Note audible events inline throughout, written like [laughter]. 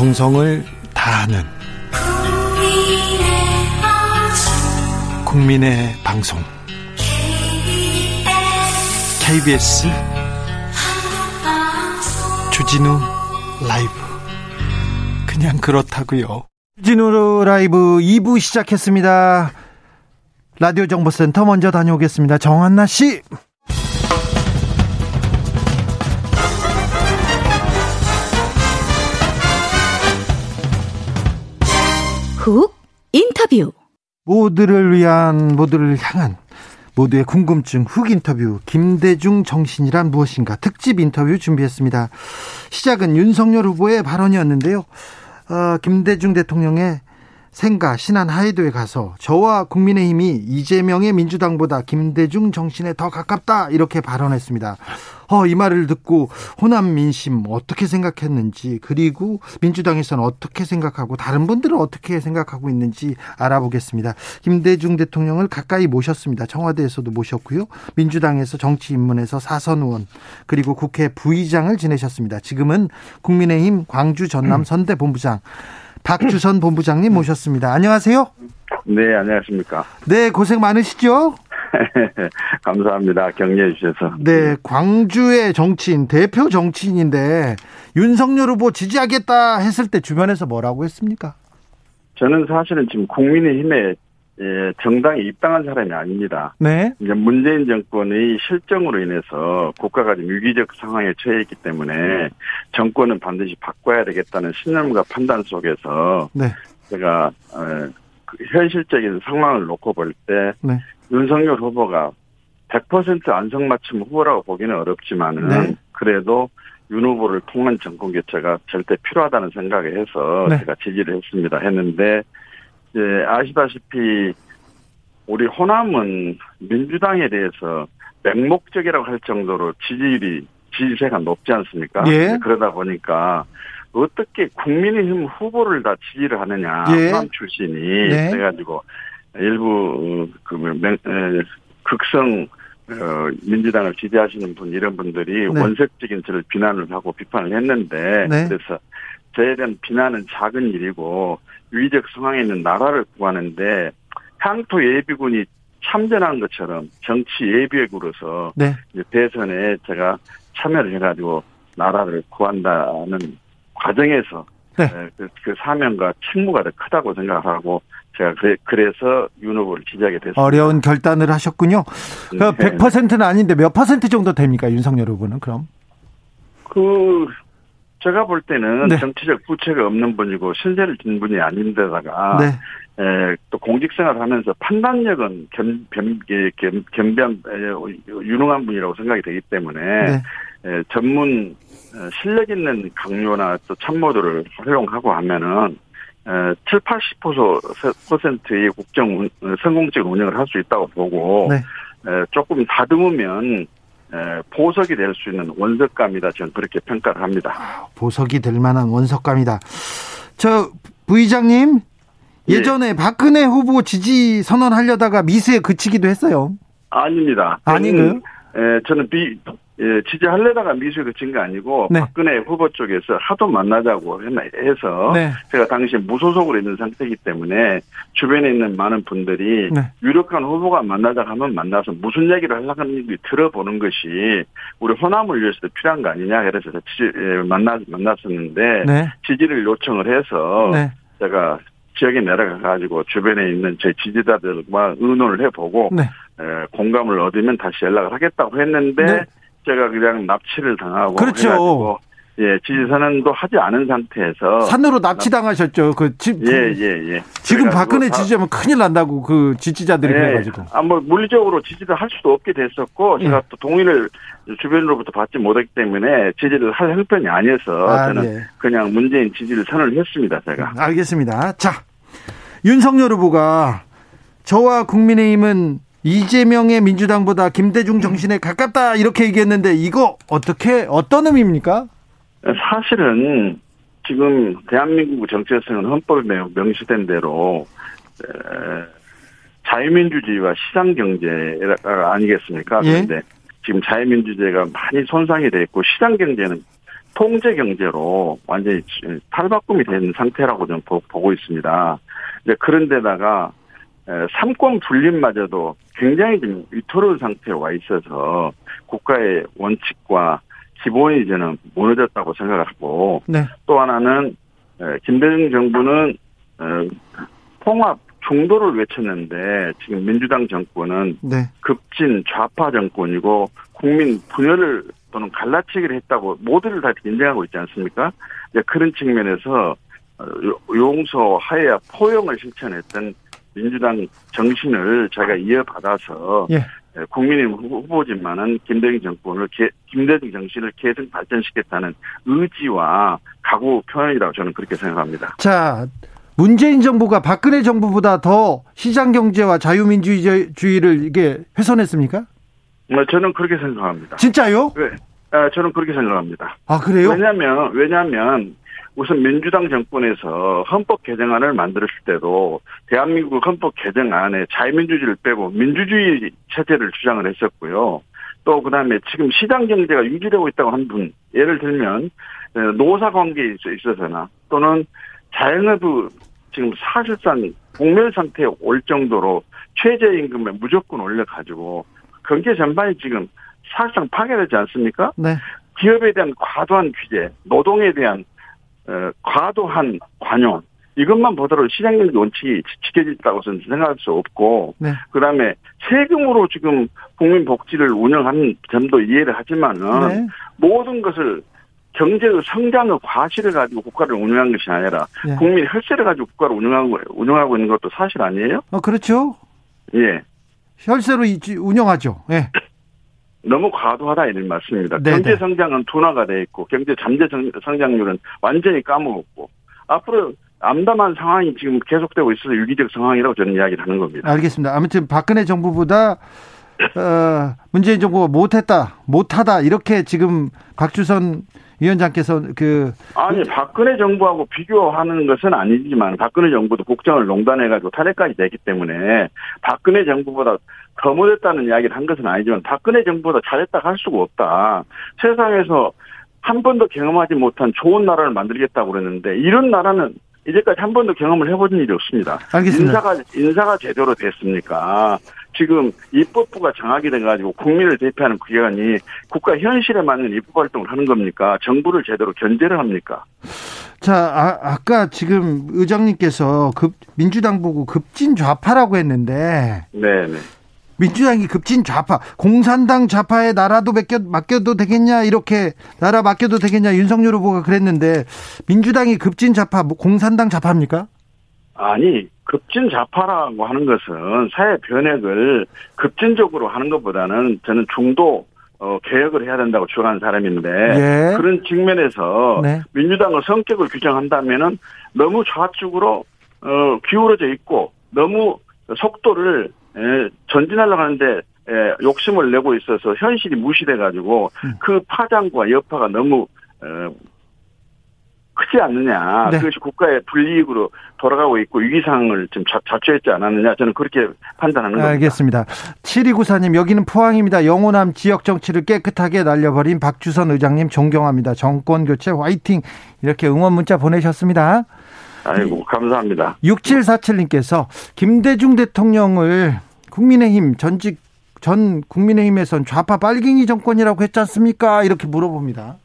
정성을 다하는 국민의 방송 KBS 주진우 라이브 그냥 그렇다고요. 주진우 라이브 2부 시작했습니다. 라디오 정보센터 먼저 다녀오겠습니다. 정한나 씨. 훅 인터뷰 모두를 위한 모두를 향한 모두의 궁금증 훅 인터뷰 김대중 정신이란 무엇인가 특집 인터뷰 준비했습니다. 시작은 윤석열 후보의 발언이었는데요. 어, 김대중 대통령의 생가 신안 하이도에 가서 저와 국민의힘이 이재명의 민주당보다 김대중 정신에 더 가깝다 이렇게 발언했습니다. 어, 이 말을 듣고 호남 민심 어떻게 생각했는지 그리고 민주당에서는 어떻게 생각하고 다른 분들은 어떻게 생각하고 있는지 알아보겠습니다. 김대중 대통령을 가까이 모셨습니다. 청와대에서도 모셨고요. 민주당에서 정치 입문에서 사선 의원 그리고 국회 부의장을 지내셨습니다. 지금은 국민의힘 광주 전남 선대 본부장 박주선 본부장님 모셨습니다. 안녕하세요. 네, 안녕하십니까. 네, 고생 많으시죠? [laughs] 감사합니다. 격려해 주셔서. 네, 광주의 정치인, 대표 정치인인데 윤석열 후보 지지하겠다 했을 때 주변에서 뭐라고 했습니까? 저는 사실은 지금 국민의힘에 예, 정당에 입당한 사람이 아닙니다. 네. 이제 문재인 정권의 실정으로 인해서 국가가 지금 위기적 상황에 처해 있기 때문에 정권은 반드시 바꿔야 되겠다는 신념과 판단 속에서 네. 제가 어, 그 현실적인 상황을 놓고 볼때 네. 윤석열 후보가 100% 안성맞춤 후보라고 보기는 어렵지만은 네. 그래도 윤 후보를 통한 정권 교체가 절대 필요하다는 생각에 해서 네. 제가 지지를 했습니다. 했는데 이제 아시다시피 우리 호남은 민주당에 대해서 맹목적이라고 할 정도로 지지율이 지지세가 높지 않습니까? 예. 그러다 보니까 어떻게 국민의힘 후보를 다 지지를 하느냐 예. 호남 출신이 네. 그래가지고 일부 어, 그 맹- 에, 극성 어, 민주당을 지지하시는 분 이런 분들이 네. 원색적인 저를 비난을 하고 비판을 했는데 네. 그래서 저에 대한 비난은 작은 일이고 위기적 상황에 있는 나라를 구하는데 향토 예비군이 참전한 것처럼 정치 예비역으로서 네. 대선에 제가 참여를 해가지고 나라를 구한다는 과정에서 네. 에, 그, 그 사명과 책무가 더 크다고 생각하고 제가 그래, 그래서 윤 후보를 지지하게 됐습니다. 어려운 결단을 하셨군요. 그 네. 100%는 아닌데 몇 퍼센트 정도 됩니까? 윤석열 후보는 그럼? 그 제가 볼 때는 네. 정치적 부채가 없는 분이고 신세를 진 분이 아닌데다가 네. 에, 또 공직생활을 하면서 판단력은 겸, 겸, 예, 겸, 겸비한 에, 유능한 분이라고 생각이 되기 때문에 네. 에, 전문 어, 실력 있는 강요나 또 참모들을 활용하고 하면은 에, 7, 80%의 국정 운- 어, 성공적인 운영을 할 수 있다고 보고 네. 에, 조금 다듬으면 에, 보석이 될 수 있는 원석감이다 저는 그렇게 평가를 합니다. 보석이 될 만한 원석감이다. 저 부의장님 예. 예전에 박근혜 후보 지지 선언하려다가 미수에 그치기도 했어요. 아닙니다. 저는, 에, 저는 비, 예, 지지하려다가 미수에 그친 게 아니고 네. 박근혜 후보 쪽에서 하도 만나자고 해서 네. 제가 당시 무소속으로 있는 상태이기 때문에 주변에 있는 많은 분들이 네. 유력한 후보가 만나자 하면 만나서 무슨 얘기를 하려고 하는지 들어보는 것이 우리 호남을 위해서도 필요한 거 아니냐 그래서 지, 예, 만나, 만났었는데 네. 지지를 요청을 해서 네. 제가 지역에 내려가가지고 주변에 있는 제 지지자들과 의논을 해보고 네. 에, 공감을 얻으면 다시 연락을 하겠다고 했는데 네. 제가 그냥 납치를 당하고 그렇죠. 예 지지 선언도 하지 않은 상태에서 산으로 납치당하셨죠. 그 집, 예 예 예, 지금 그래가지고 박근혜 다- 지지하면 큰일 난다고 그 지지자들이 예, 그래가지고. 아 뭐 물리적으로 지지를 할 수도 없게 됐었고 예. 제가 또 동의를 주변으로부터 받지 못했기 때문에 지지를 할 형편이 아니어서 아, 저는 예. 그냥 문재인 지지를 선언을 했습니다 제가 알겠습니다. 자, 윤석열 후보가 저와 국민의힘은 이재명의 민주당보다 김대중 정신에 가깝다 이렇게 얘기했는데 이거 어떻게 어떤 의미입니까? 사실은 지금 대한민국 정체성은 헌법에 명- 명시된 대로 에, 자유민주주의와 시장경제가 아니겠습니까? 예. 그런데 지금 자유민주주의가 많이 손상이 돼 있고 시장경제는 통제 경제로 완전히 탈바꿈이 된 상태라고 저는 보고 있습니다. 그런데다가 삼권 분립마저도 굉장히 좀 위태로운 상태에 와 있어서 국가의 원칙과 기본이 저는 무너졌다고 생각하고 네. 또 하나는 김대중 정부는 통합 중도를 외쳤는데 지금 민주당 정권은 네. 급진 좌파 정권이고 국민 분열을 또는 갈라치기를 했다고 모두를 다 인정하고 있지 않습니까? 그런 측면에서 어, 용서, 하야, 포용을 실천했던 민주당 정신을 제가 이어받아서 예. 국민의 후보지만은 김대중 정권을 김대중 정신을 계속 발전시켰다는 의지와 각오 표현이라고 저는 그렇게 생각합니다. 자, 문재인 정부가 박근혜 정부보다 더 시장 경제와 자유민주주의를 이게 훼손했습니까? 네, 저는 그렇게 생각합니다. 진짜요? 네, 아, 저는 그렇게 생각합니다. 아 그래요? 왜냐하면 왜냐하면 우선 민주당 정권에서 헌법 개정안을 만들었을 때도 대한민국 헌법 개정안에 자유민주주의를 빼고 민주주의 체제를 주장을 했었고요. 또 그다음에 지금 시장 경제가 유지되고 있다고 한 분 예를 들면 노사 관계에 있어서나 또는 자영업부 지금 사실상 공멸 상태에 올 정도로 최저임금을 무조건 올려가지고 경제 전반이 지금 사실상 파괴되지 않습니까? 네. 기업에 대한 과도한 규제, 노동에 대한 어, 과도한 관용 이것만 보더라도 시장경제 원칙이 지켜질다고 저는 생각할 수 없고 네. 그다음에 세금으로 지금 국민 복지를 운영하는 점도 이해를 하지만은 네. 모든 것을 경제의 성장의 과실을 가지고 국가를 운영한 것이 아니라 네. 국민 혈세를 가지고 국가를 운영하고 운영하고 있는 것도 사실 아니에요? 어 그렇죠. 예. 혈세로 운영하죠. 예. 너무 과도하다 이런 말씀입니다. 네네. 경제 성장은 둔화가 돼 있고 경제 잠재 성장률은 완전히 까먹었고 앞으로 암담한 상황이 지금 계속되고 있어서 유기적 상황이라고 저는 이야기를 하는 겁니다. 알겠습니다. 아무튼 박근혜 정부보다 어, 문재인 정부가 못했다, 못하다 이렇게 지금 박주선 위원장께서 그 아니 박근혜 정부하고 비교하는 것은 아니지만 박근혜 정부도 국정을 농단해가지고 탄핵까지 됐기 때문에 박근혜 정부보다 더 못했다는 이야기를 한 것은 아니지만 박근혜 정부보다 잘했다 할 수가 없다. 세상에서 한 번도 경험하지 못한 좋은 나라를 만들겠다고 그랬는데 이런 나라는 이제까지 한 번도 경험을 해본 일이 없습니다. 알겠습니다. 인사가 인사가 제대로 됐습니까? 지금 입법부가 정하게 돼가지고 국민을 대표하는 기관이 국가 현실에 맞는 입법 활동을 하는 겁니까? 정부를 제대로 견제를 합니까? 자, 아, 아까 지금 의장님께서 급 민주당 보고 급진 좌파라고 했는데, 네, 네. 민주당이 급진 좌파, 공산당 좌파에 나라도 맡겨, 맡겨도 되겠냐, 이렇게 나라 맡겨도 되겠냐, 윤석열 후보가 그랬는데, 민주당이 급진 좌파, 뭐 공산당 좌파입니까? 아니, 급진 좌파라고 하는 것은 사회 변혁을 급진적으로 하는 것보다는 저는 중도 어, 개혁을 해야 된다고 주장하는 사람인데 예. 그런 측면에서 네. 민주당의 성격을 규정한다면은 너무 좌측으로 어, 기울어져 있고 너무 속도를 에, 전진하려고 하는데 에, 욕심을 내고 있어서 현실이 무시돼 가지고 음. 그 파장과 여파가 너무 어, 크지 않느냐. 네. 그것이 국가의 불이익으로 돌아가고 있고 위기상을 좀 자, 자초했지 않았느냐. 저는 그렇게 판단하는 겁니다. 알겠습니다. 7294님 여기는 포항입니다. 영호남 지역 정치를 깨끗하게 날려버린 박주선 의장님 존경합니다. 정권 교체 화이팅 이렇게 응원 문자 보내셨습니다. 아이고 감사합니다. 6747님께서 김대중 대통령을 국민의힘 전직 전 국민의힘에선 좌파 빨갱이 정권이라고 했지 않습니까? 이렇게 물어봅니다.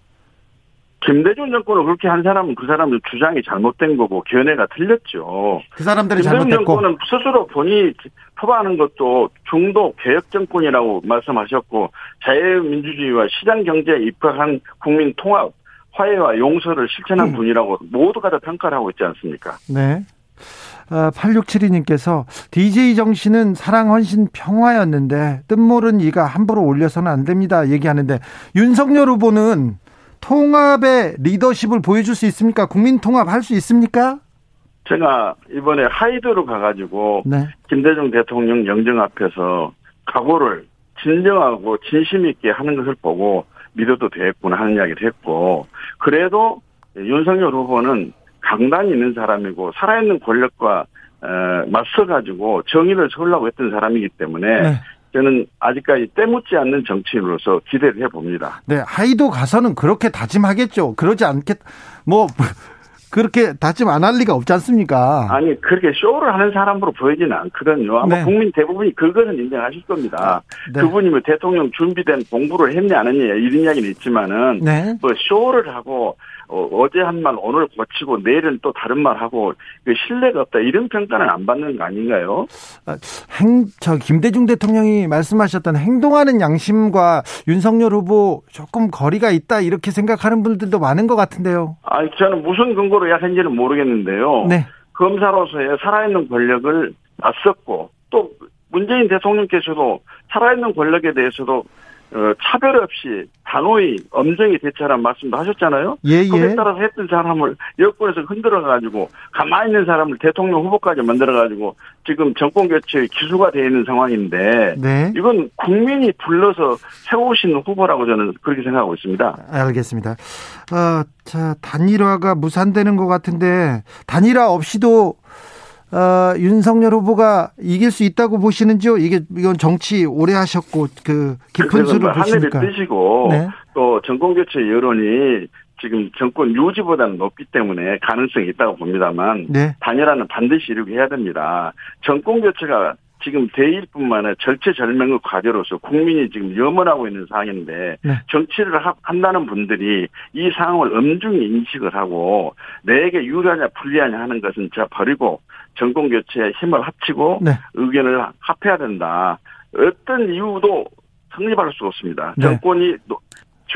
김대중 정권을 그렇게 한 사람은 그 사람들 주장이 잘못된 거고 견해가 틀렸죠. 그 사람들이 잘못됐고. 김대중 정권은 스스로 본인이 표방하는 것도 중도 개혁 정권이라고 말씀하셨고 자유민주주의와 시장 경제에 입각한 국민 통합 화해와 용서를 실천한 음. 분이라고 모두가 다 평가를 하고 있지 않습니까? 네. 8672님께서 어, DJ 정신은 사랑, 헌신, 평화였는데 뜻모른 이가 함부로 올려서는 안 됩니다. 얘기하는데 윤석열 후보는 통합의 리더십을 보여줄 수 있습니까? 국민 통합 할 수 있습니까? 제가 이번에 하이드로 가가지고 네. 김대중 대통령 영정 앞에서 각오를 진정하고 진심 있게 하는 것을 보고 믿어도 되겠구나 하는 이야기를 했고 그래도 윤석열 후보는 강단이 있는 사람이고 살아있는 권력과 맞서가지고 정의를 세우려고 했던 사람이기 때문에 네. 저는 아직까지 때묻지 않는 정치인으로서 기대를 해봅니다. 네, 하이도 가서는 그렇게 다짐하겠죠. 그러지 않겠, 뭐, [laughs] 그렇게 다짐 안 할 리가 없지 않습니까? 아니, 그렇게 쇼를 하는 사람으로 보이지는 않거든요. 아마 네. 국민 대부분이 그것은 인정하실 겁니다. 네. 그분이 뭐 대통령 준비된 공부를 했냐, 안 했냐, 이런 이야기는 있지만은, 네. 뭐 쇼를 하고, 어, 제 한 말 오늘 고치고 내일은 또 다른 말 하고, 그 신뢰가 없다. 이런 평가는 안 받는 거 아닌가요? 아, 행, 저, 김대중 대통령이 말씀하셨던 행동하는 양심과 윤석열 후보 조금 거리가 있다, 이렇게 생각하는 분들도 많은 것 같은데요. 아니, 저는 무슨 근거로 약한지는 모르겠는데요. 네. 검사로서의 살아있는 권력을 맞섰고 또 문재인 대통령께서도 살아있는 권력에 대해서도 어, 차별 없이 단호히 엄정히 대처하는 말씀도 하셨잖아요. 예, 거기에 예. 따라서 했던 사람을 여권에서 흔들어가지고 가만히 있는 사람을 대통령 후보까지 만들어가지고 지금 정권 교체의 기수가 되어 있는 상황인데 네. 이건 국민이 불러서 세우신 후보라고 저는 그렇게 생각하고 있습니다. 알겠습니다. 어, 자, 단일화가 무산되는 것 같은데, 단일화 없이도, 어, 윤석열 후보가 이길 수 있다고 보시는지요? 이게, 이건 정치 오래 하셨고, 그, 깊은 수를 뭐 보시니까. 뜨시고 네. 또 정권 교체 여론이 지금 정권 유지보다는 높기 때문에 가능성이 있다고 봅니다만 네. 단일화는 반드시 이루게 해야 됩니다. 정권 교체가 지금 대일뿐만 아니라 절체절명의 과제로서 국민이 지금 염원하고 있는 상황인데 네. 정치를 하- 한다는 분들이 이 상황을 엄중히 인식을 하고 내게 유리하냐 불리하냐 하는 것은 자 버리고 정권 교체에 힘을 합치고 네. 의견을 합해야 된다. 어떤 이유도 성립할 수 없습니다. 네. 정권이 노-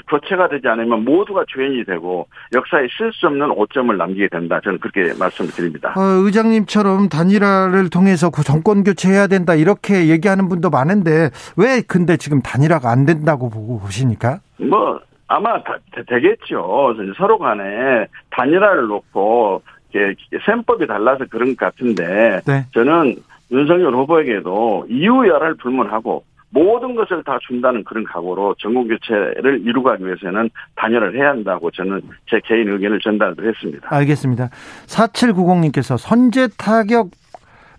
교체가 되지 않으면 모두가 죄인이 되고 역사에 쓸수 없는 오점을 남기게 된다. 저는 그렇게 말씀을 드립니다. 어, 의장님처럼 단일화를 통해서 그 정권 교체해야 된다, 이렇게 얘기하는 분도 많은데, 왜 근데 지금 단일화가 안 된다고 보고 보십니까? 뭐 아마 다- 되- 되겠죠. 서로 간에 단일화를 놓고 셈법이 달라서 그런 것 같은데 네. 저는 윤석열 후보에게도 이유 열을 불문하고 모든 것을 다 준다는 그런 각오로 정권 교체를 이루기 위해서는 단일화를 해야 한다고 저는 제 개인 의견을 전달을 했습니다. 알겠습니다. 4790님께서 선제 타격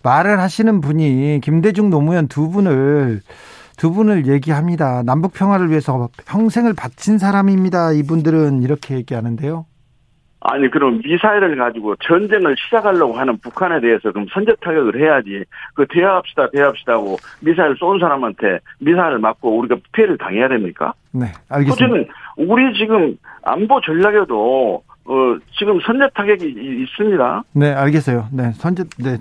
말을 하시는 분이 김대중 노무현 두 분을 두 분을 얘기합니다. 남북 평화를 위해서 평생을 바친 사람입니다. 이분들은 이렇게 얘기하는데요. 아니 그럼 미사일을 가지고 전쟁을 시작하려고 하는 북한에 대해서 그럼 선제 타격을 해야지 그 대화합시다 대화합시다 하고 미사일 쏜 사람한테 미사일을 맞고 우리가 피해를 당해야 됩니까? 네, 알겠습니다. 우리 지금 안보 전략에도 어 지금 선제 타격이 이- 있습니다. 네, 알겠어요. 네, 선제 네.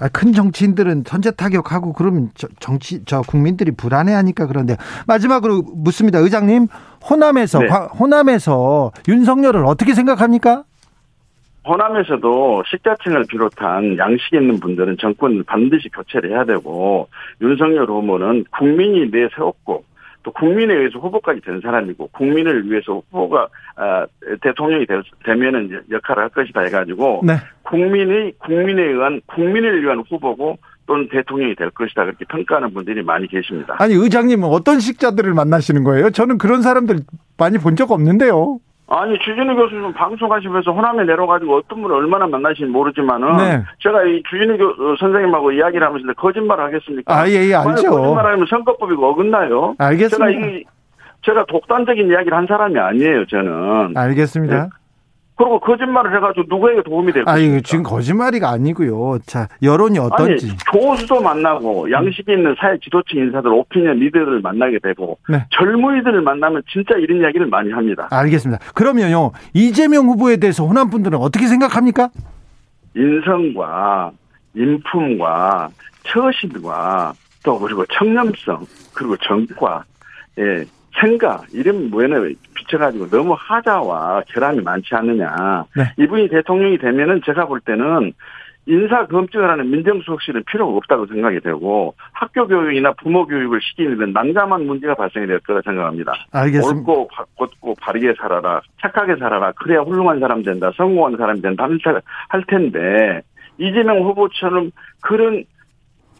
아, 큰 정치인들은 선제 타격하고 그러면 저, 정치 저 국민들이 불안해하니까 그런데 마지막으로 묻습니다. 의장님, 호남에서 네. 과- 호남에서 윤석열을 어떻게 생각합니까? 호남에서도 식자층을 비롯한 양식 있는 분들은 정권을 반드시 교체를 해야 되고 윤석열 후보는 국민이 내세웠고 또 국민에 의해서 후보까지 된 사람이고 국민을 위해서 후보가 아, 대통령이 될- 되면은 역할을 할 것이다 해가지고 네. 국민의 국민에 의한 국민을 위한 후보고 또는 대통령이 될 것이다 그렇게 평가하는 분들이 많이 계십니다. 아니 의장님은 어떤 식자들을 만나시는 거예요? 저는 그런 사람들 많이 본 적 없는데요. 아니 주진우 교수님 방송하시면서 호남에 내려가지고 어떤 분을 얼마나 만나시는지 모르지만은 네. 제가 이 주진우 교, 어, 선생님하고 이야기를 하면서 거짓말을 하겠습니까? 아, 예, 예, 알죠. 거짓말하면 선거법이 어긋나요. 알겠습니다. 제가 이 제가 독단적인 이야기를 한 사람이 아니에요. 저는. 알겠습니다. 네. 그리고 거짓말을 해가지고 누구에게 도움이 될 아, 것입니까? 이거 지금 거짓말이가 아니고요. 자, 여론이 어떤지. 아니 교수도 만나고 양식 이 있는 사회 지도층 인사들 오피니언 리더들을 만나게 되고 네. 젊은이들을 만나면 진짜 이런 이야기를 많이 합니다. 알겠습니다. 그러면요. 이재명 후보에 대해서 호남 분들은 어떻게 생각합니까? 인성과 인품과 처신과 또 그리고 청렴성 그리고 정과 예 생각 이런 면에 비춰가지고 너무 하자와 결함이 많지 않느냐 네. 이분이 대통령이 되면은 제가 볼 때는 인사 검증을 하는 민정수석실은 필요가 없다고 생각이 되고 학교 교육이나 부모 교육을 시키는 난감한 문제가 발생이 될 거라 생각합니다. 알겠습니다. 옳고 바- 곧고 바르게 살아라, 착하게 살아라, 그래야 훌륭한 사람 된다, 성공한 사람이 된다 할 텐데 이재명 후보처럼 그런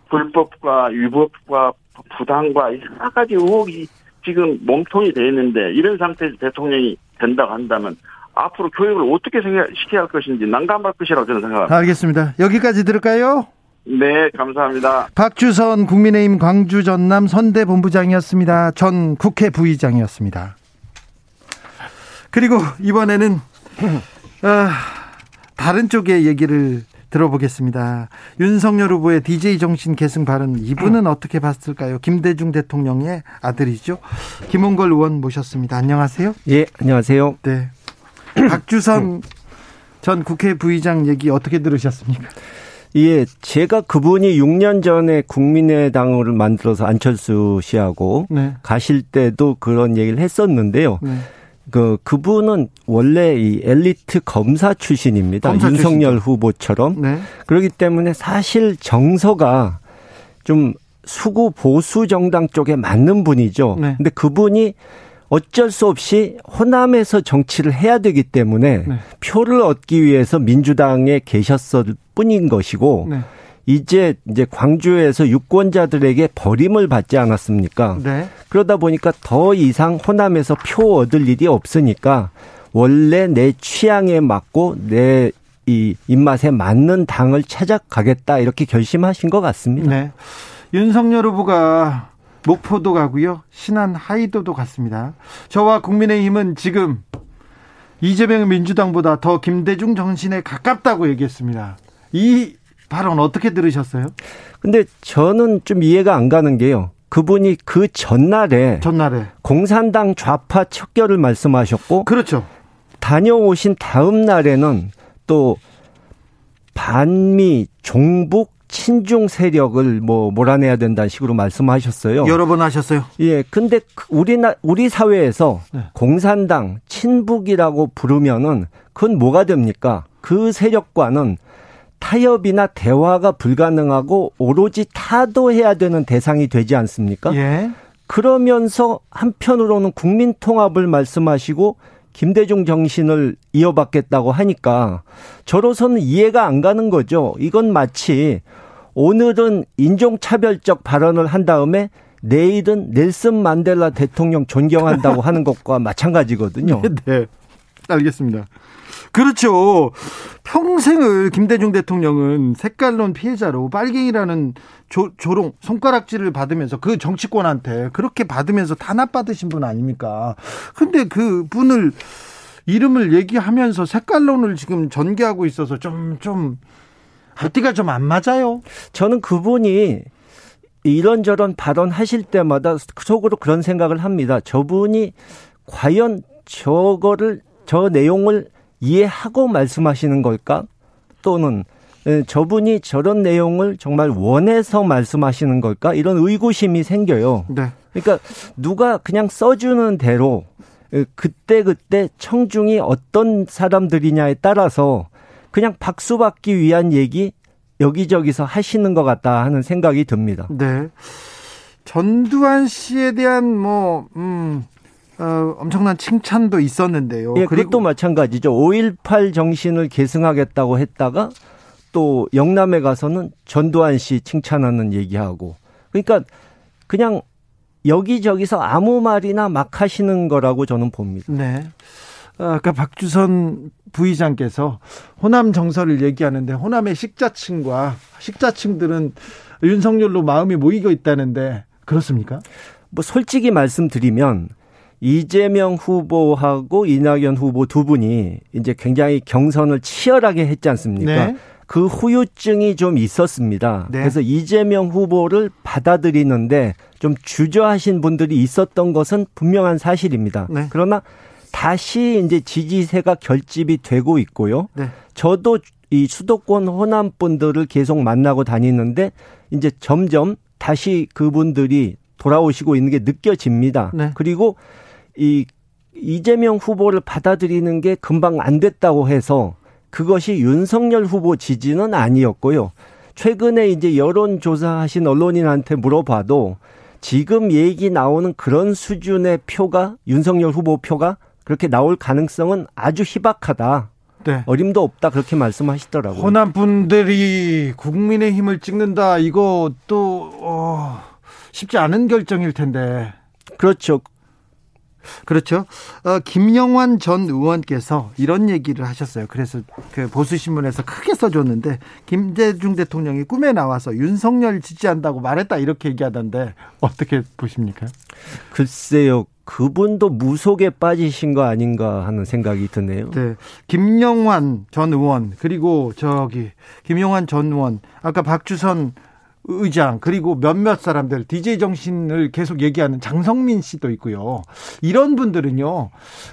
불법과 위법과 부당과 여러 가지 의혹이 지금 몸통이 돼 있는데 이런 상태에서 대통령이 된다고 한다면 앞으로 교육을 어떻게 시켜야 할 것인지 난감할 것이라고 저는 생각합니다. 알겠습니다. 여기까지 들을까요? 네, 감사합니다. 박주선 국민의힘 광주 전남 선대 본부장이었습니다. 전 국회 부의장이었습니다. 그리고 이번에는 아, 다른 쪽의 얘기를 들어보겠습니다. 윤석열 후보의 DJ 정신 계승 발언 이분은 어떻게 봤을까요? 김대중 대통령의 아들이죠. 김홍걸 의원 모셨습니다. 안녕하세요. 예, 안녕하세요. 네. [clears throat] 박주선 전 국회 부의장 얘기 어떻게 들으셨습니까? 예, 제가 그분이 6년 전에 국민의당을 만들어서 안철수 씨하고 네. 가실 때도 그런 얘기를 했었는데요. 네. 그 그분은 원래 이 엘리트 검사 출신입니다. 검사 윤석열 출신이죠. 후보처럼. 네. 그렇기 때문에 사실 정서가 좀 수구 보수 정당 쪽에 맞는 분이죠. 네. 근데 그분이 어쩔 수 없이 호남에서 정치를 해야 되기 때문에 네. 표를 얻기 위해서 민주당에 계셨을 뿐인 것이고 네. 이제 이제 광주에서 유권자들에게 버림을 받지 않았습니까? 네. 그러다 보니까 더 이상 호남에서 표 얻을 일이 없으니까 원래 내 취향에 맞고 내 이 입맛에 맞는 당을 찾아가겠다 이렇게 결심하신 것 같습니다. 네. 윤석열 후보가 목포도 가고요. 신안 하이도도 갔습니다. 저와 국민의힘은 지금 이재명 민주당보다 더 김대중 정신에 가깝다고 얘기했습니다. 이 발언 어떻게 들으셨어요? 근데 저는 좀 이해가 안 가는 게요. 그분이 그 전날에 전날에 공산당 좌파 척결을 말씀하셨고 그렇죠. 다녀오신 다음 날에는 또 반미 종북 친중 세력을 뭐 몰아내야 된다는 식으로 말씀하셨어요. 여러 번 하셨어요. 예. 근데 그 우리나 우리 사회에서 네. 공산당 친북이라고 부르면은 그건 뭐가 됩니까? 그 세력과는 타협이나 대화가 불가능하고 오로지 타도해야 되는 대상이 되지 않습니까? 예. 그러면서 한편으로는 국민 통합을 말씀하시고 김대중 정신을 이어받겠다고 하니까 저로서는 이해가 안 가는 거죠. 이건 마치 오늘은 인종차별적 발언을 한 다음에 내일은 넬슨 만델라 대통령 존경한다고 하는 것과 마찬가지거든요. 네, [laughs] 네. 알겠습니다. 그렇죠. 평생을 김대중 대통령은 색깔론 피해자로 빨갱이라는 조, 조롱, 손가락질을 받으면서 그 정치권한테 그렇게 받으면서 탄압받으신 분 아닙니까? 근데 그 분을 이름을 얘기하면서 색깔론을 지금 전개하고 있어서 좀, 좀, 앞뒤가 좀 안 맞아요. 저는 그분이 이런저런 발언하실 때마다 속으로 그런 생각을 합니다. 저분이 과연 저거를, 저 내용을 이해하고 말씀하시는 걸까? 또는 예, 저분이 저런 내용을 정말 원해서 말씀하시는 걸까? 이런 의구심이 생겨요. 네. 그러니까 누가 그냥 써주는 대로 예, 그때 그때 청중이 어떤 사람들이냐에 따라서 그냥 박수 받기 위한 얘기 여기저기서 하시는 것 같다 하는 생각이 듭니다. 네. 전두환 씨에 대한 뭐, 음, 어, 엄청난 칭찬도 있었는데요. 예, 그것도 마찬가지죠. 5.18 정신을 계승하겠다고 했다가 또 영남에 가서는 전두환 씨 칭찬하는 얘기하고 그러니까 그냥 여기저기서 아무 말이나 막 하시는 거라고 저는 봅니다. 네. 아까 박주선 부의장께서 호남 정서를 얘기하는데 호남의 식자층과 식자층들은 윤석열로 마음이 모이고 있다는데 그렇습니까? 뭐 솔직히 말씀드리면 이재명 후보하고 이낙연 후보 두 분이 이제 굉장히 경선을 치열하게 했지 않습니까? 네. 그 후유증이 좀 있었습니다. 네. 그래서 이재명 후보를 받아들이는데 좀 주저하신 분들이 있었던 것은 분명한 사실입니다. 네. 그러나 다시 이제 지지세가 결집이 되고 있고요. 네. 저도 이 수도권 호남 분들을 계속 만나고 다니는데 이제 점점 다시 그분들이 돌아오시고 있는 게 느껴집니다. 네. 그리고 이 이재명 후보를 받아들이는 게 금방 안 됐다고 해서 그것이 윤석열 후보 지지는 아니었고요. 최근에 이제 여론조사하신 언론인한테 물어봐도 지금 얘기 나오는 그런 수준의 표가 윤석열 후보 표가 그렇게 나올 가능성은 아주 희박하다. 네. 어림도 없다 그렇게 말씀하시더라고요. 호남 분들이 국민의 힘을 찍는다 이거 또 어, 쉽지 않은 결정일 텐데. 그렇죠. 그렇죠. 어, 김영환 전 의원께서 이런 얘기를 하셨어요. 그래서 그 보수신문에서 크게 써줬는데 김대중 대통령이 꿈에 나와서 윤석열 지지한다고 말했다 이렇게 얘기하던데 어떻게 보십니까? 글쎄요. 그분도 무속에 빠지신 거 아닌가 하는 생각이 드네요. 네. 김영환 전 의원 그리고 저기 김영환 전 의원 아까 박주선 의장 그리고 몇몇 사람들 DJ 정신을 계속 얘기하는 장성민 씨도 있고요. 이런 분들은요.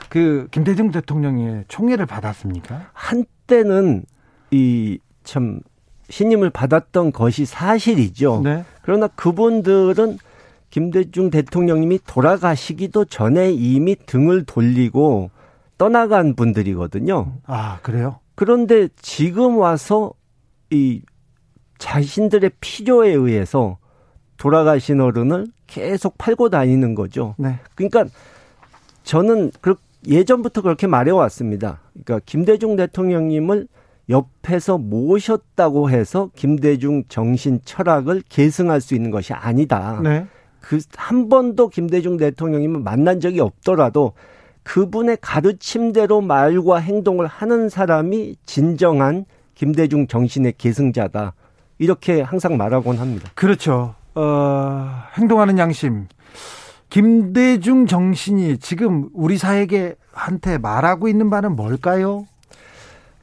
그 김대중 대통령의 총애를 받았습니까? 한때는 이 참 신임을 받았던 것이 사실이죠. 네. 그러나 그분들은 김대중 대통령님이 돌아가시기도 전에 이미 등을 돌리고 떠나간 분들이거든요. 아, 그래요? 그런데 지금 와서 이 자신들의 필요에 의해서 돌아가신 어른을 계속 팔고 다니는 거죠. 네. 그러니까 저는 예전부터 그렇게 말해왔습니다. 그러니까 김대중 대통령님을 옆에서 모셨다고 해서 김대중 정신 철학을 계승할 수 있는 것이 아니다. 네. 그한 번도 김대중 대통령님을 만난 적이 없더라도 그분의 가르침대로 말과 행동을 하는 사람이 진정한 김대중 정신의 계승자다. 이렇게 항상 말하곤 합니다. 그렇죠. 어, 행동하는 양심. 김대중 정신이 지금 우리 사회계 한테 말하고 있는 바는 뭘까요?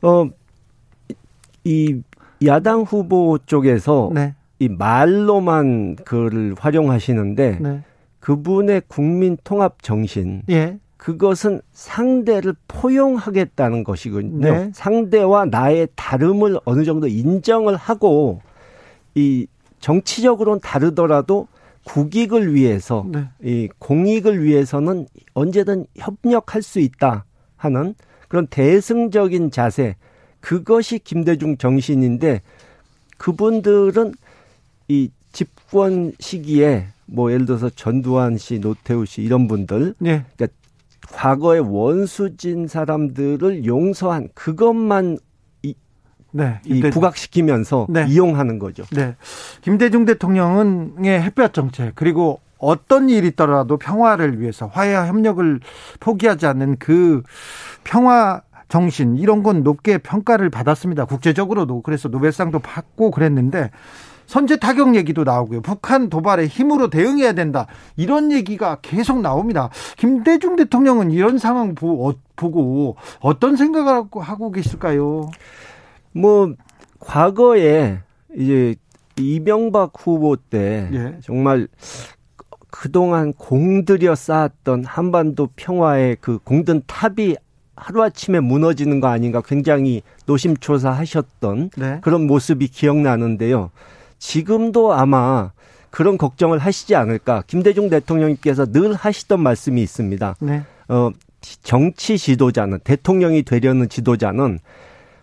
어, 이 야당 후보 쪽에서 네. 이 말로만 그를 활용하시는데 네. 그분의 국민 통합 정신 예. 그것은 상대를 포용하겠다는 것이거든요. 네. 상대와 나의 다름을 어느 정도 인정을 하고 이 정치적으로는 다르더라도 국익을 위해서 네. 이 공익을 위해서는 언제든 협력할 수 있다 하는 그런 대승적인 자세 그것이 김대중 정신인데 그분들은 이 집권 시기에 뭐 예를 들어서 전두환 씨, 노태우 씨 이런 분들 네. 그러니까 과거의 원수진 사람들을 용서한 그것만 이, 네, 이 부각시키면서 네. 이용하는 거죠. 네. 김대중 대통령은의 햇볕 정책 그리고 어떤 일이 있더라도 평화를 위해서 화해와 협력을 포기하지 않는 그 평화 정신 이런 건 높게 평가를 받았습니다. 국제적으로도 그래서 노벨상도 받고 그랬는데 선제 타격 얘기도 나오고요. 북한 도발에 힘으로 대응해야 된다. 이런 얘기가 계속 나옵니다. 김대중 대통령은 이런 상황 어, 보고 어떤 생각을 하고 계실까요? 뭐 과거에 이제 이명박 후보 때 예. 정말 그동안 공들여 쌓았던 한반도 평화의 그 공든 탑이 하루아침에 무너지는 거 아닌가 굉장히 노심초사하셨던 네. 그런 모습이 기억나는데요. 지금도 아마 그런 걱정을 하시지 않을까. 김대중 대통령님께서 늘 하시던 말씀이 있습니다. 네. 어, 정치 지도자는 대통령이 되려는 지도자는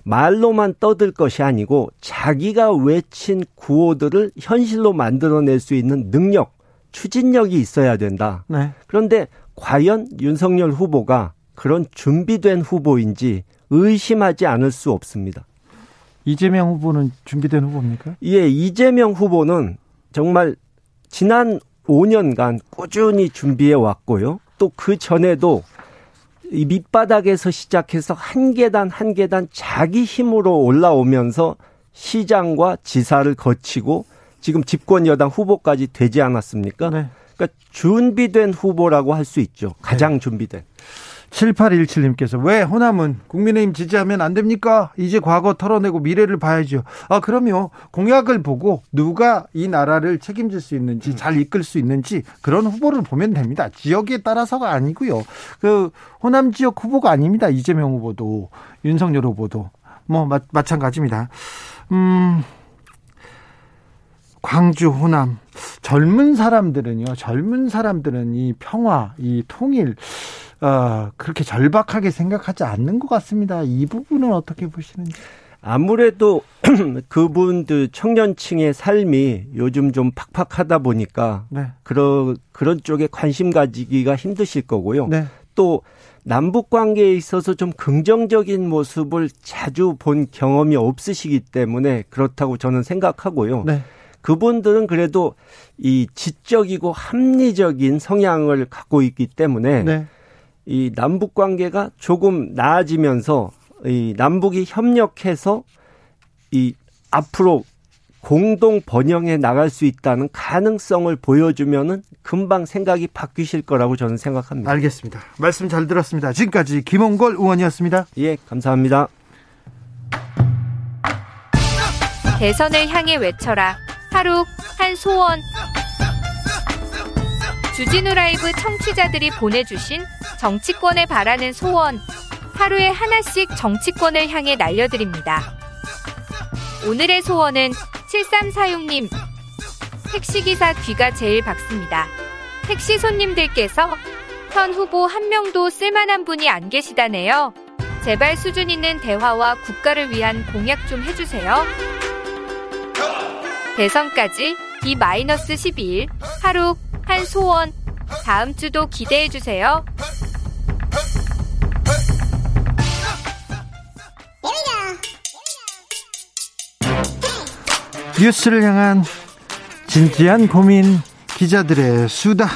말로만 떠들 것이 아니고 자기가 외친 구호들을 현실로 만들어낼 수 있는 능력, 추진력이 있어야 된다. 네. 그런데 과연 윤석열 후보가 그런 준비된 후보인지 의심하지 않을 수 없습니다. 이재명 후보는 준비된 후보입니까? 예, 이재명 후보는 정말 지난 5년간 꾸준히 준비해 왔고요. 또 그 전에도 이 밑바닥에서 시작해서 한 계단 한 계단 자기 힘으로 올라오면서 시장과 지사를 거치고 지금 집권 여당 후보까지 되지 않았습니까? 네. 그러니까 준비된 후보라고 할 수 있죠. 가장 네. 준비된. 7817님께서 왜 호남은 국민의힘 지지하면 안 됩니까? 이제 과거 털어내고 미래를 봐야죠. 아, 그럼요. 공약을 보고 누가 이 나라를 책임질 수 있는지 잘 이끌 수 있는지 그런 후보를 보면 됩니다. 지역에 따라서가 아니고요. 그 호남 지역 후보가 아닙니다. 이재명 후보도 윤석열 후보도 뭐 마, 마찬가지입니다. 음. 광주, 호남 젊은 사람들은요. 젊은 사람들은 이 평화, 이 통일 어, 그렇게 절박하게 생각하지 않는 것 같습니다. 이 부분은 어떻게 보시는지? 아무래도 [clears throat] 그분들 청년층의 삶이 요즘 좀 팍팍하다 보니까 네. 그런 그런 쪽에 관심 가지기가 힘드실 거고요. 네. 또 남북 관계에 있어서 좀 긍정적인 모습을 자주 본 경험이 없으시기 때문에 그렇다고 저는 생각하고요. 네. 그분들은 그래도 이 지적이고 합리적인 성향을 갖고 있기 때문에 네. 이 남북 관계가 조금 나아지면서 이 남북이 협력해서 이 앞으로 공동 번영해 나갈 수 있다는 가능성을 보여주면은 금방 생각이 바뀌실 거라고 저는 생각합니다. 알겠습니다. 말씀 잘 들었습니다. 지금까지 김홍걸 의원이었습니다. 예, 감사합니다. 대선을 향해 외쳐라. 하루 한 소원. 주진우 라이브 청취자들이 보내주신 정치권에 바라는 소원. 하루에 하나씩 정치권을 향해 날려드립니다. 오늘의 소원은 7346님. 택시기사 귀가 제일 박습니다. 택시 손님들께서 현 후보 한 명도 쓸만한 분이 안 계시다네요. 제발 수준 있는 대화와 국가를 위한 공약 좀 해주세요. 대선까지 D-12일 하루 한 소원 다음 주도 기대해 주세요. 뉴스를 향한 진지한 고민 기자들의 수다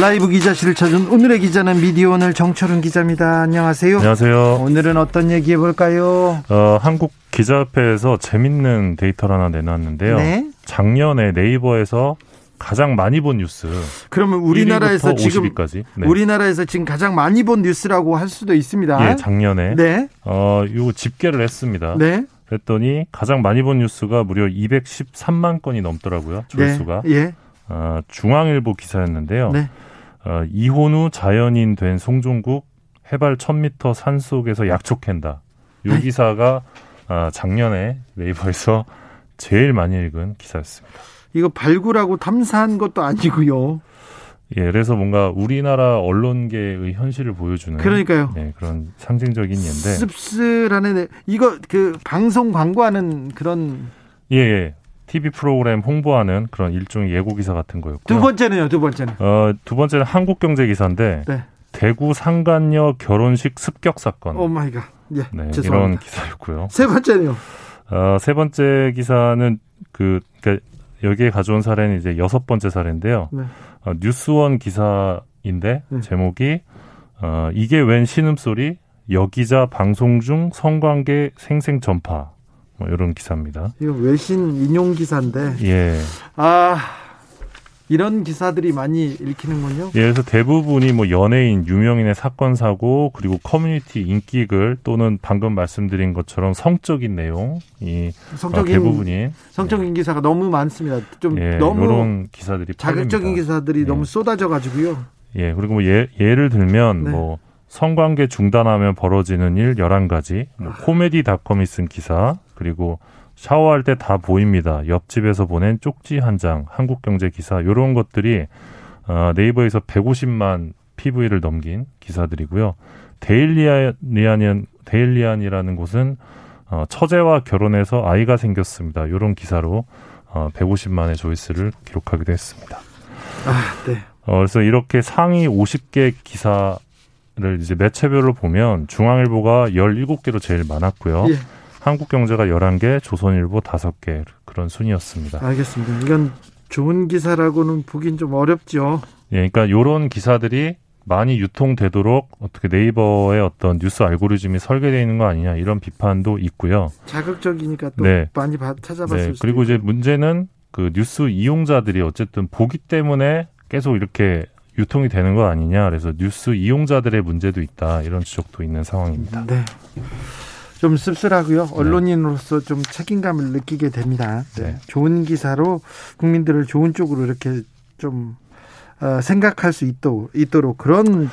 라이브 기자실을 찾은 오늘의 기자는 미디어 오늘 정철운 기자입니다. 안녕하세요. 안녕하세요. 오늘은 어떤 얘기 해볼까요? 어, 한국 기자협회에서 재밌는 데이터를 하나 내놨는데요. 네. 작년에 네이버에서 가장 많이 본 뉴스. 그러면 우리나라에서 지금 50위까지. 네. 우리나라에서 지금 가장 많이 본 뉴스라고 할 수도 있습니다. 예, 작년에 네. 어, 요 집계를 했습니다. 네. 그랬더니 가장 많이 본 뉴스가 무려 213만 건이 넘더라고요. 조회수가. 네. 예. 어, 중앙일보 기사였는데요. 네. 어, 이혼 후 자연인 된 송종국 해발 1000m 산 속에서 약촉한다. 요 네. 기사가 아, 작년에 네이버에서 제일 많이 읽은 기사였습니다. 이거 발굴하고 탐사한 것도 아니고요. 예, 그래서 뭔가 우리나라 언론계의 현실을 보여주는 그러니까요. 네, 그런 상징적인 예인데 씁쓸하네. 이거 그 방송 광고하는 그런 예, 예. TV 프로그램 홍보하는 그런 일종의 예고 기사 같은 거였고요. 두 번째는요. 두 번째는. 어, 두 번째는 한국 경제 기사인데 네. 대구 상간녀 결혼식 습격 사건. Oh my God. 예. 네, 이런 죄송합니다. 기사였고요. 세 번째는요. 어, 세 번째 기사는 그, 그 여기에 가져온 사례는 이제 여섯 번째 사례인데요. 네. 어, 뉴스원 기사인데 네. 제목이 어, 이게 웬 신음소리 여기자 방송 중 성관계 생생 전파 뭐 이런 기사입니다. 이거 외신 인용 기사인데 예. 아 이런 기사들이 많이 읽히는군요. 예, 그래서 대부분이 뭐 연예인, 유명인의 사건 사고 그리고 커뮤니티 인기글 또는 방금 말씀드린 것처럼 성적인 내용이 아, 성적인 대부분인 성적인 기사가 너무 많습니다. 좀 예, 너무 이런 기사들이 자극적인 팔립니다. 기사들이 예. 너무 쏟아져 가지고요. 예, 그리고 뭐 예, 예를 들면 네. 뭐 성관계 중단하면 벌어지는 일 11가지, 뭐 아. 코미디닷컴이 쓴 기사, 그리고 샤워할 때 다 보입니다. 옆집에서 보낸 쪽지 한 장, 한국경제 기사, 요런 것들이 어, 네이버에서 150만 PV를 넘긴 기사들이고요. 데일리안이라는 데일리안이라는 곳은 어, 처제와 결혼해서 아이가 생겼습니다. 요런 기사로 어, 150만의 조회수를 기록하기도 했습니다. 아, 네. 어, 그래서 이렇게 상위 50개 기사를 이제 매체별로 보면 중앙일보가 17개로 제일 많았고요. 예. 한국경제가 11개, 조선일보 5개 그런 순이었습니다. 알겠습니다. 이건 좋은 기사라고는 보긴 좀 어렵죠. 예, 그러니까 요런 기사들이 많이 유통되도록 어떻게 네이버의 어떤 뉴스 알고리즘이 설계되어 있는 거 아니냐 이런 비판도 있고요. 자극적이니까 또 네. 많이 봐- 찾아봤을 네, 그리고 이제. 문제는 그 뉴스 이용자들이 어쨌든 보기 때문에 계속 이렇게 유통이 되는 거 아니냐. 그래서 뉴스 이용자들의 문제도 있다. 이런 지적도 있는 상황입니다. 네. 좀 씁쓸하고요. 언론인으로서 좀 책임감을 느끼게 됩니다. 네. 네. 좋은 기사로 국민들을 좋은 쪽으로 이렇게 좀 어, 생각할 수 있도록, 있도록 그런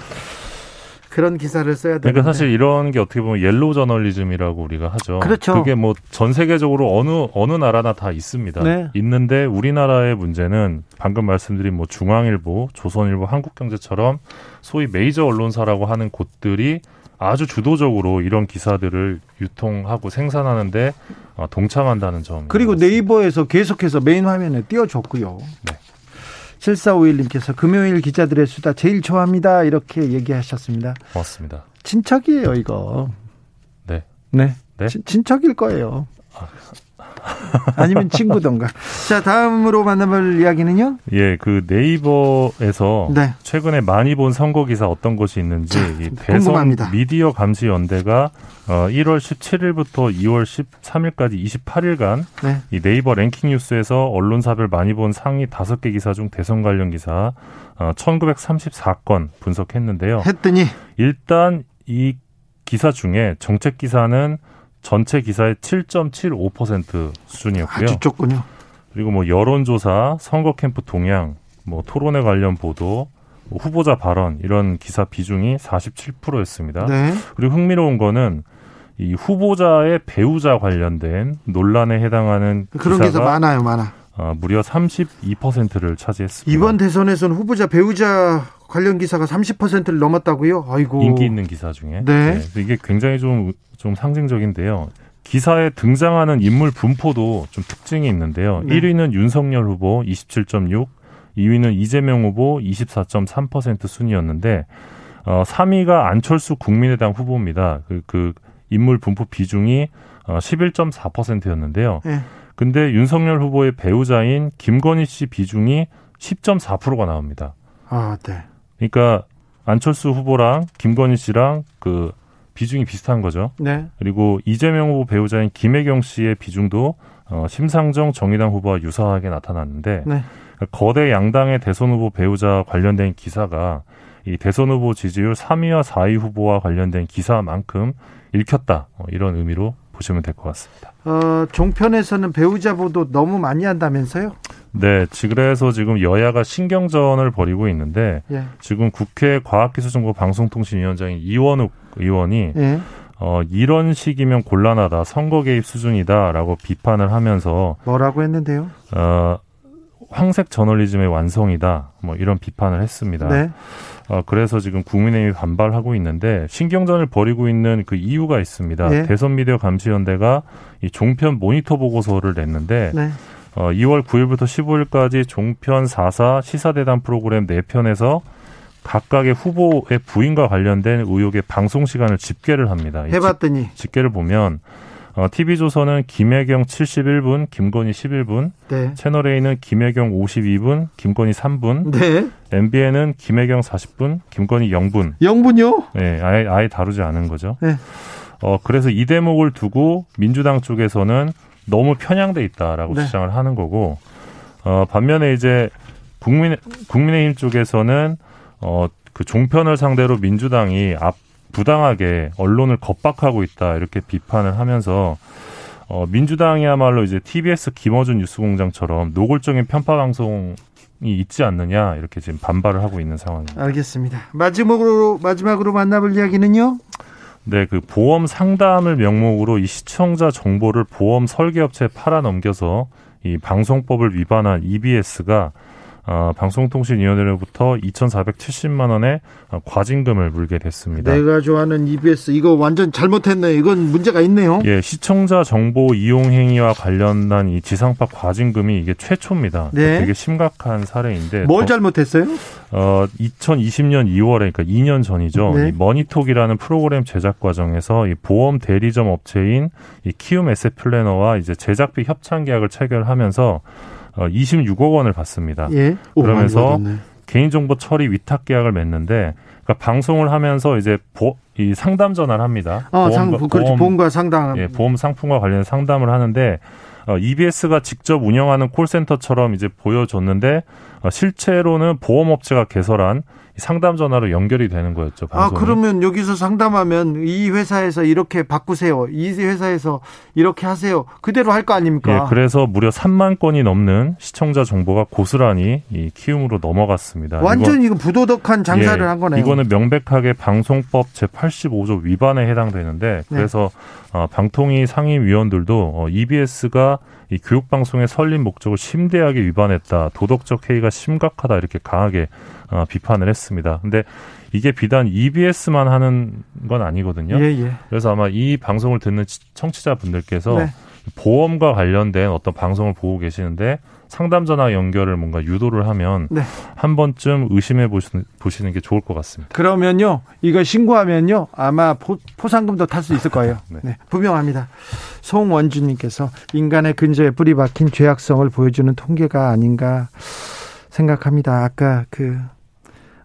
그런 기사를 써야 되는데. 그러니까 사실 이런 게 어떻게 보면 옐로우 저널리즘이라고 우리가 하죠. 그렇죠. 그게 뭐 전 세계적으로 어느 어느 나라나 다 있습니다. 네. 있는데 우리나라의 문제는 방금 말씀드린 뭐 중앙일보, 조선일보, 한국경제처럼 소위 메이저 언론사라고 하는 곳들이 아주 주도적으로 이런 기사들을 유통하고 생산하는데 어, 동참한다는 점. 그리고 네이버에서 계속해서 메인 화면에 띄워줬고요. 네. 7451님께서 금요일 기자들의 수다 제일 좋아합니다. 이렇게 얘기하셨습니다. 고맙습니다. 친척이에요, 이거. 네. 네. 네? 친, 친척일 거예요. 아 니면 친구던가. 자, 다음으로 만나볼 이야기는요? 예, 그 네이버에서 네. 최근에 많이 본 선거 기사 어떤 것이 있는지 자, 이 대선 미디어 감시 연대가 어 1월 17일부터 2월 13일까지 28일간 네. 이 네이버 랭킹 뉴스에서 언론사별 많이 본 상위 5개 기사 중 대선 관련 기사 어 1934건 분석했는데요. 했더니 일단 이 기사 중에 정책 기사는 전체 기사의 7.75% 수준이었고요. 아주 적군요. 그리고 뭐 여론조사, 선거 캠프 동향, 뭐 토론회 관련 보도, 뭐 후보자 발언 이런 기사 비중이 47%였습니다. 네. 그리고 흥미로운 거는 이 후보자의 배우자 관련된 논란에 해당하는 그런 기사 많아요, 많아. 어, 무려 32%를 차지했습니다. 이번 대선에서는 후보자 배우자 관련 기사가 30%를 넘었다고요? 아이고. 인기 있는 기사 중에. 네. 네. 이게 굉장히 좀, 좀 상징적인데요. 기사에 등장하는 인물 분포도 좀 특징이 있는데요. 네. 1위는 윤석열 후보 27.6, 2위는 이재명 후보 24.3% 순이었는데, 어, 3위가 안철수 국민의당 후보입니다. 그, 그 인물 분포 비중이 어, 11.4%였는데요. 네. 근데 윤석열 후보의 배우자인 김건희 씨 비중이 10.4%가 나옵니다. 아, 네. 그러니까 안철수 후보랑 김건희 씨랑 그 비중이 비슷한 거죠. 네. 그리고 이재명 후보 배우자인 김혜경 씨의 비중도 어, 심상정 정의당 후보와 유사하게 나타났는데 네. 거대 양당의 대선 후보 배우자 관련된 기사가 이 대선 후보 지지율 3위와 4위 후보와 관련된 기사만큼 읽혔다 어, 이런 의미로 보시면 될 것 같습니다. 어, 종편에서는 배우자 보도 너무 많이 한다면서요? 네, 그래서 지금 여야가 신경전을 벌이고 있는데 예. 지금 국회 과학기술정보 방송통신위원장인 이원욱 의원이 예. 어, 이런 식이면 곤란하다, 선거 개입 수준이다라고 비판을 하면서 뭐라고 했는데요? 어, 황색 저널리즘의 완성이다, 뭐 이런 비판을 했습니다. 네. 어, 그래서 지금 국민의힘이 반발하고 있는데 신경전을 벌이고 있는 그 이유가 있습니다. 네. 대선 미디어 감시연대가 이 종편 모니터 보고서를 냈는데 네. 어, 2월 9일부터 15일까지 종편 4사 시사대담 프로그램 4편에서 각각의 후보의 부인과 관련된 의혹의 방송 시간을 집계를 합니다. 해봤더니 집, 계를 보면 어, TV조선은 김혜경 71분, 김건희 11분, 네. 채널A는 김혜경 52분, 김건희 3분, 네. MBN은 김혜경 40분, 김건희 0분. 0분요? 네, 아예, 아예 다루지 않은 거죠. 네. 어, 그래서 이 대목을 두고 민주당 쪽에서는 너무 편향돼 있다라고 네. 주장을 하는 거고 어 반면에 이제 국민 국민의힘 쪽에서는 어그 종편을 상대로 민주당이 앞 부당하게 언론을 겁박하고 있다 이렇게 비판을 하면서 어 민주당이야말로 이제 TBS 김어준 뉴스공장처럼 노골적인 편파 방송 이 있지 않느냐 이렇게 지금 반발을 하고 있는 상황입니다. 알겠습니다. 마지막으로 마지막으로 만나볼 이야기는요. 네, 그 보험 상담을 명목으로 이 시청자 정보를 보험 설계업체에 팔아 넘겨서 이 방송법을 위반한 EBS가 어, 방송통신위원회로부터 2,470만 원의 과징금을 물게 됐습니다. 내가 좋아하는 EBS 이거 완전 잘못했네. 이건 문제가 있네요. 예, 시청자 정보 이용 행위와 관련한 이 지상파 과징금이 이게 최초입니다. 네. 되게 심각한 사례인데 뭘 잘못했어요? 어, 2020년 2월에 그러니까 2년 전이죠. 네. 이 머니톡이라는 프로그램 제작 과정에서 이 보험 대리점 업체인 이 키움 에셋 플래너와 이제 제작비 협찬 계약을 체결하면서 어, 26억 원을 받습니다. 예. 오, 그러면서 개인정보 처리 위탁 계약을 맺는데 그러니까 방송을 하면서 이제 보, 이 상담 전화를 합니다. 어, 보험과, 상, 그렇지, 보험 과 상담. 예, 보험 상품과 관련 상담을 하는데 어, EBS가 직접 운영하는 콜센터처럼 이제 보여줬는데 어, 실제로는 보험업체가 개설한 상담 전화로 연결이 되는 거였죠. 아, 방송이. 아 그러면 여기서 상담하면 이 회사에서 이렇게 바꾸세요. 이 회사에서 이렇게 하세요. 그대로 할 거 아닙니까? 예, 그래서 무려 3만 건이 넘는 시청자 정보가 고스란히 이 키움으로 넘어갔습니다. 완전 이거, 부도덕한 장사를 예, 한 거네요. 이거는 명백하게 방송법 제 85조 위반에 해당되는데 네. 그래서 네. 어, 방통위 상임위원들도 어, EBS가 이 교육방송의 설립 목적을 심대하게 위반했다. 도덕적 해이가 심각하다. 이렇게 강하게 어, 비판을 했습니다. 근데 이게 비단 EBS만 하는 건 아니거든요. 예, 예. 그래서 아마 이 방송을 듣는 청취자분들께서 네. 보험과 관련된 어떤 방송을 보고 계시는데 상담 전화 연결을 뭔가 유도를 하면 네. 한 번쯤 의심해 보시는, 보시는 게 좋을 것 같습니다. 그러면요, 이거 신고하면요, 아마 포, 포상금도 탈 수 있을 거예요. [laughs] 네. 네, 분명합니다. 송원주님께서 인간의 근저에 뿌리 박힌 죄악성을 보여주는 통계가 아닌가 생각합니다. 아까 그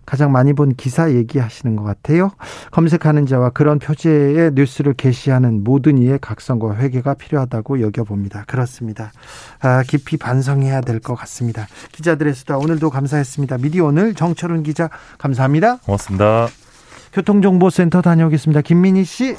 가장 많이 본 기사 얘기하시는 것 같아요. 검색하는 자와 그런 표제의 뉴스를 게시하는 모든 이의 각성과 회개가 필요하다고 여겨봅니다. 그렇습니다. 아, 깊이 반성해야 될 것 같습니다. 기자들의 수다 오늘도 감사했습니다. 미디어 오늘 정철은 기자 감사합니다. 고맙습니다. 교통정보센터 다녀오겠습니다. 김민희 씨.